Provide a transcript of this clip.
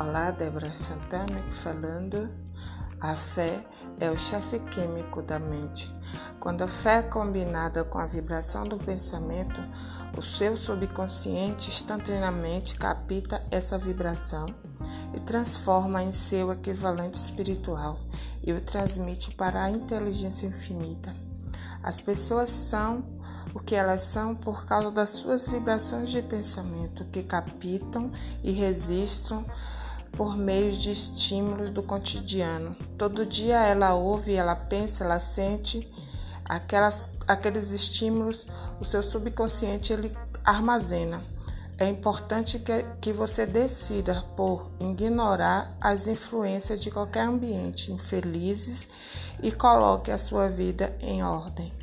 Olá, Débora Santana falando. A fé é o chefe químico da mente. Quando a fé é combinada com a vibração do pensamento, o seu subconsciente instantaneamente capta essa vibração e transforma em seu equivalente espiritual e o transmite para a inteligência infinita. As pessoas são o que elas são por causa das suas vibrações de pensamento que captam e registram por meio de estímulos do cotidiano. Todo dia ela ouve, ela pensa, ela sente aquelas, aqueles estímulos, o seu subconsciente ele armazena. É importante que, que você decida por ignorar as influências de qualquer ambiente infelizes e coloque a sua vida em ordem.